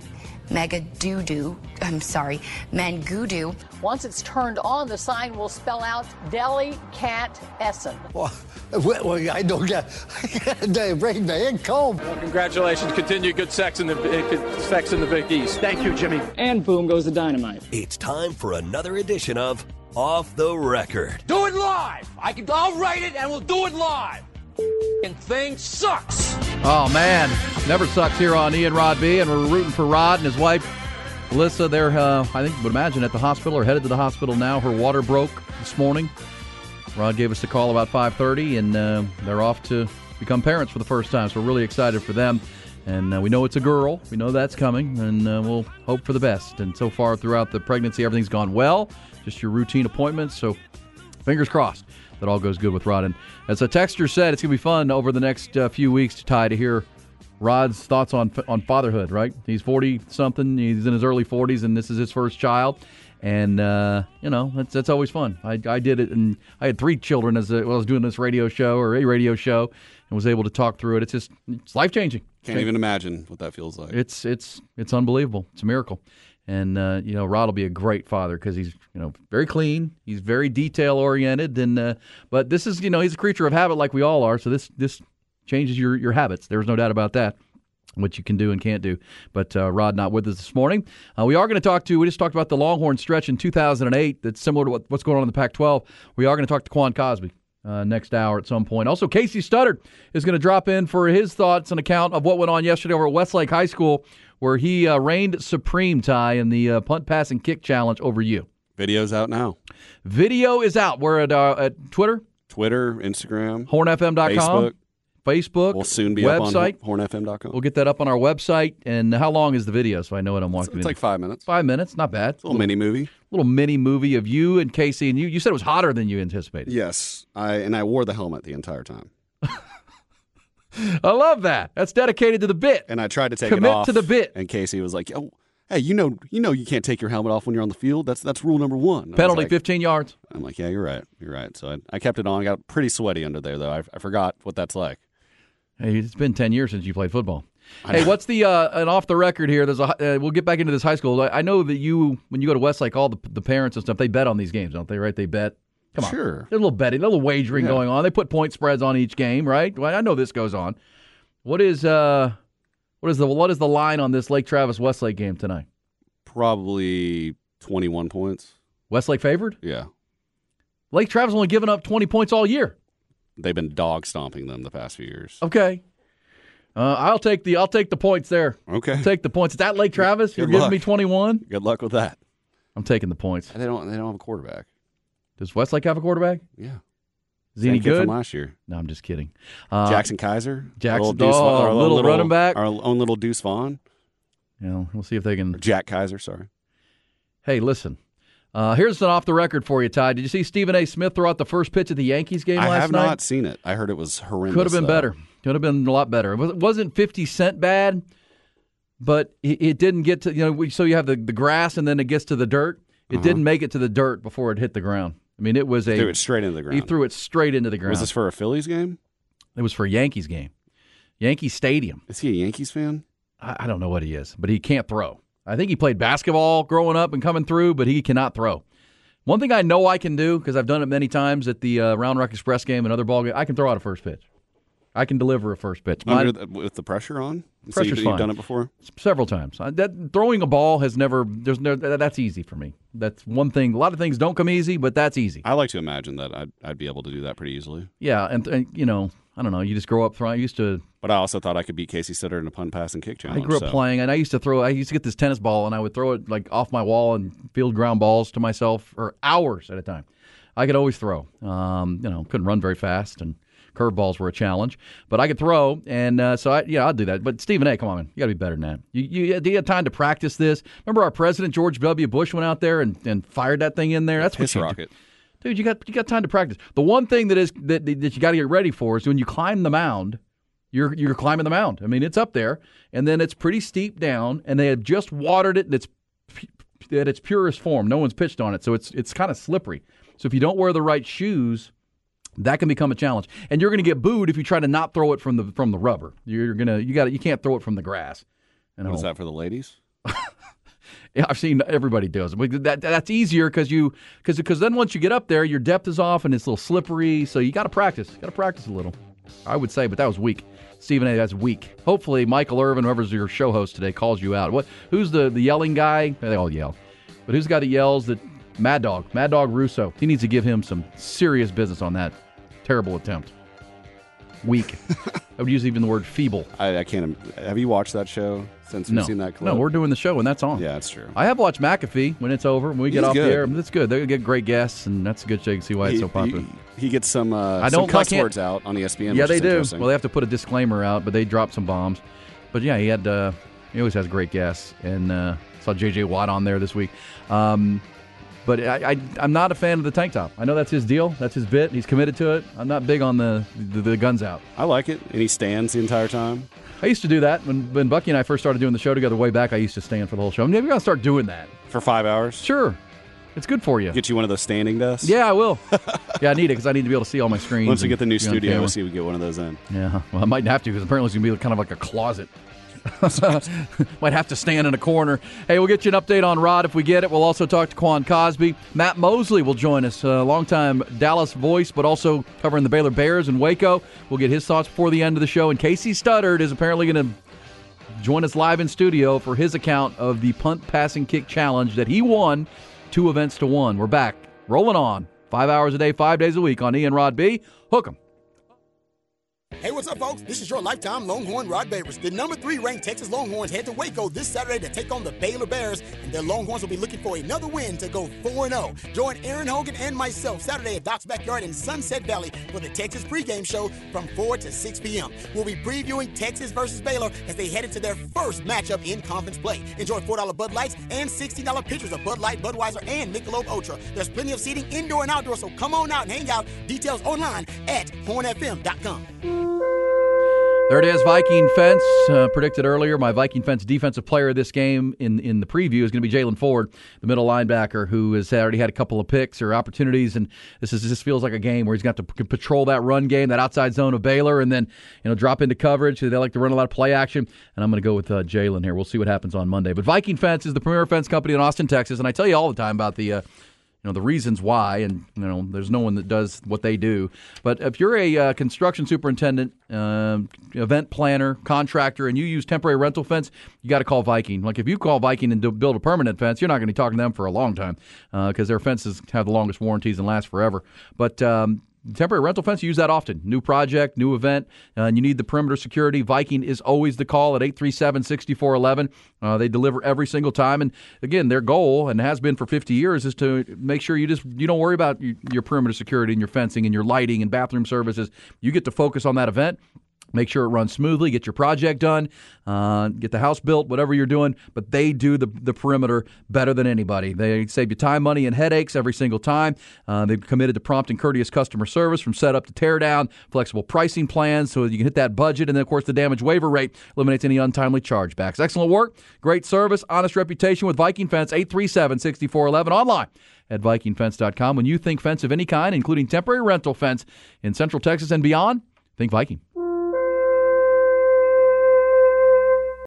Mega Doo Doo. I'm sorry, Mangudu. Once it's turned on, the sign will spell out Deli Cat Essen. Well, well I don't get they bring me in cold. Well, congratulations. Continue good sex in the eh, sex in the Big East. Thank you, Jimmy. And boom goes the dynamite. It's time for another edition of Off the Record. Do it live. I can. I'll write it, and we'll do it live. And thing sucks. Oh man, never sucks here on Ian Rod B, and we're rooting for Rod and his wife, Alyssa. They're, uh, I think, would imagine at the hospital or headed to the hospital now. Her water broke this morning. Rod gave us a call about 5:30, and uh, they're off to become parents for the first time. So we're really excited for them. And uh, we know it's a girl. We know that's coming, and uh, we'll hope for the best. And so far throughout the pregnancy, everything's gone well. Just your routine appointments. So fingers crossed that all goes good with Rod. And as a texter said, it's going to be fun over the next uh, few weeks to tie to hear Rod's thoughts on on fatherhood. Right? He's forty something. He's in his early forties, and this is his first child. And uh, you know that's that's always fun. I, I did it, and I had three children as a, well, I was doing this radio show or a radio show, and was able to talk through it. It's just it's life changing. Can't even imagine what that feels like. It's it's it's unbelievable. It's a miracle. And uh, you know, Rod will be a great father because he's you know very clean. He's very detail oriented, and uh, but this is you know he's a creature of habit like we all are. So this this changes your your habits. There's no doubt about that. What you can do and can't do. But uh, Rod not with us this morning. Uh, we are going to talk to. We just talked about the Longhorn stretch in 2008. That's similar to what, what's going on in the Pac-12. We are going to talk to Quan Cosby. Uh, next hour at some point. Also, Casey Studdard is going to drop in for his thoughts and account of what went on yesterday over at Westlake High School where he uh, reigned supreme, Ty, in the uh, punt, pass, and kick challenge over you. Video's out now. Video is out. We're at, uh, at Twitter, Twitter, Instagram, hornfm.com, Facebook. Facebook. We'll soon be website. up on hornfm.com. We'll get that up on our website. And how long is the video so I know what I'm watching? It's, it's like five minutes. Five minutes, not bad. It's a little, little, mini movie. Little mini movie of you and Casey. And you, you said it was hotter than you anticipated. Yes. I And I wore the helmet the entire time. (laughs) I love that. That's dedicated to the bit. And I tried to take Commit it off. to the bit. And Casey was like, "Oh, hey, you know, you know, you can't take your helmet off when you're on the field. That's that's rule number one." Penalty, like, 15 yards. I'm like, "Yeah, you're right. You're right." So I, I kept it on. I got pretty sweaty under there though. I, I forgot what that's like. Hey, it's been ten years since you played football. Hey, what's the uh, and off the record here? There's a uh, we'll get back into this high school. I, I know that you when you go to Westlake, all the the parents and stuff they bet on these games, don't they? Right? They bet. Come on, Sure. There's a little betting, a little wagering Yeah. going on. They put point spreads on each game, right? Well, I know this goes on. What is uh, what is the what is the line on this Lake Travis Westlake game tonight? Probably 21 points. Westlake favored. Yeah. Lake Travis only given up 20 points all year. They've been dog stomping them the past few years. Okay. Uh, I'll take the I'll take the points there. Okay. I'll take the points. It's at Lake Travis. You're Good giving me 21. Good luck with that. I'm taking the points. They don't. They don't have a quarterback. Does Westlake have a quarterback? Yeah. Is he any kid good? from last year? No, I'm just kidding. Uh, Jackson Kaiser. Jackson- Little Deuce oh, our own little running back. Our own little Deuce Vaughn. Know, we'll see if they can. Jack Kaiser. Sorry. Hey, listen. Uh, here's an off the record for you, Ty. Did you see Stephen A. Smith throw out the first pitch of the Yankees game I last night? I have not seen it. I heard it was horrendous. Could have been though. better. Could have been a lot better. It was- it wasn't 50 Cent bad, but it, it didn't get to, you know, so you have the, the grass and then it gets to the dirt. It Uh-huh. didn't make it to the dirt before it hit the ground. I mean, it was a. Threw it straight into the ground. He threw it straight into the ground. Was this for a Phillies game? It was for a Yankees game. Yankee Stadium. Is he a Yankees fan? I, I don't know what he is, but he can't throw. I think he played basketball growing up and coming through, but he cannot throw. One thing I know I can do because I've done it many times at the uh, Round Rock Express game and other ball games, I can throw out a first pitch. I can deliver a first pitch. Under the, with the pressure on? So Pressure's you, fine. You've done it before? several times. I, that throwing a ball has never. There's no. That's easy for me. That's one thing. A lot of things don't come easy, but that's easy. I like to imagine that I'd, I'd be able to do that pretty easily. Yeah, and, and you know, I don't know. You just grow up throwing. I used to. But I also thought I could beat Casey Studdard in a punt, pass, and kick challenge. I grew up so. playing, and I used to throw. I used to get this tennis ball, and I would throw it like off my wall and field ground balls to myself for hours at a time. I could always throw. Um, you know, couldn't run very fast, and curveballs were a challenge, but I could throw, and uh, so I, yeah, I'll do that. But Stephen A, come on, man, you got to be better than that. You, you, you had time to practice this. Remember, our president George W. Bush went out there and, and fired that thing in there. That's Piss what you do. Dude. You got you got time to practice. The one thing that is that, that you got to get ready for is when you climb the mound. You're you're climbing the mound. I mean, it's up there, and then it's pretty steep down, and they have just watered it, and it's at its purest form. No one's pitched on it, so it's it's kind of slippery. So if you don't wear the right shoes, that can become a challenge, and you're going to get booed if you try to not throw it from the from the rubber. You're gonna you got you can't throw it from the grass. You What is that for the ladies? (laughs) Yeah, I've seen everybody does. it. That that's easier because you because because then once you get up there, your depth is off and it's a little slippery. So you got to practice. Got to practice a little. I would say, but that was weak. Stephen A. That's weak. Hopefully, Michael Irvin, whoever's your show host today, calls you out. What? Who's the the yelling guy? They all yell, but who's the guy that yells? That Mad Dog, Mad Dog Russo. He needs to give him some serious business on that terrible attempt. Weak. (laughs) I would use even the word feeble. I, I can't. Have you watched that show since we've No, seen that clip? no, we're doing the show and that's on. Yeah, that's true. I have watched McAfee when it's over. When we get He's off good. the air, it's good. They get great guests, and that's a good show. You can see why it's He- so popular. He, he gets some uh, I some don't cuss I can't- words out on ESPN. Yeah, which they is do. interesting. Well, they have to put a disclaimer out, but they drop some bombs. But yeah, he had. Uh, he always has great guests, and uh, saw J.J. Watt on there this week. Um, but I, I, I'm not a fan of the tank top. I know that's his deal. That's his bit. He's committed to it. I'm not big on the the, the guns out. I like it, and he stands the entire time. I used to do that when when Bucky and I first started doing the show together way back. I used to stand for the whole show. I'm never gonna start doing that for five hours. Sure, it's good for you. Get you one of those standing desks. Yeah, I will. (laughs) yeah, I need it because I need to be able to see all my screens. Once we get the new studio, we'll see if we get one of those in. Yeah, well, I might have to because apparently it's going to be kind of like a closet. (laughs) might have to stand in a corner. Hey, we'll get you an update on Rod if we get it. We'll also talk to Quan Cosby. Matt Mosley will join us, a longtime Dallas voice, but also covering the Baylor Bears in Waco. We'll get his thoughts before the end of the show. And Casey Studdard is apparently going to join us live in studio for his account of the punt passing kick challenge that he won two events to one. We're back, rolling on. Five hours a day, five days a week on Ian Rod B. Hook 'em. Hey, what's up, folks? This is your lifetime Longhorn Rod Babers. The number three ranked Texas Longhorns head to Waco this Saturday to take on the Baylor Bears, and their Longhorns will be looking for another win to go 4 0. Join Aaron Hogan and myself Saturday at Doc's Backyard in Sunset Valley for the Texas pregame show from 4 to 6 p.m. We'll be previewing Texas versus Baylor as they head into their first matchup in conference play. Enjoy $4 Bud Lights and $16 pitchers of Bud Light, Budweiser, and Michelob Ultra. There's plenty of seating indoor and outdoor, so come on out and hang out. Details online at hornfm.com. There it is, Viking Fence. Uh, predicted earlier, my Viking Fence defensive player of this game in, in the preview is going to be Jaylan Ford, the middle linebacker, who has already had a couple of picks or opportunities, and this is this feels like a game where he's got to patrol that run game, that outside zone of Baylor, and then you know drop into coverage. They like to run a lot of play action, and I'm going to go with uh, Jaylan here. We'll see what happens on Monday. But Viking Fence is the premier fence company in Austin, Texas, and I tell you all the time about the. Uh, you know the reasons why, and you know there's no one that does what they do. But if you're a uh, construction superintendent, uh, event planner, contractor, and you use temporary rental fence, you got to call Viking. Like if you call Viking and do, build a permanent fence, you're not going to be talking to them for a long time because uh, their fences have the longest warranties and last forever. But um, temporary rental fence, you use that often. New project, new event, uh, and you need the perimeter security. Viking is always the call at 837 6411. Uh, they deliver every single time. And again, their goal, and has been for 50 years, is to make sure you just you don't worry about your perimeter security and your fencing and your lighting and bathroom services. You get to focus on that event Make sure it runs smoothly. Get your project done. Uh, get the house built. Whatever you're doing, but they do the the perimeter better than anybody. They save you time, money, and headaches every single time. Uh, they've committed to prompt and courteous customer service from setup to tear down. Flexible pricing plans so you can hit that budget, and then of course the damage waiver rate eliminates any untimely chargebacks. Excellent work, great service, honest reputation with Viking Fence. 837-6411 online at VikingFence.com. When you think fence of any kind, including temporary rental fence in Central Texas and beyond, think Viking.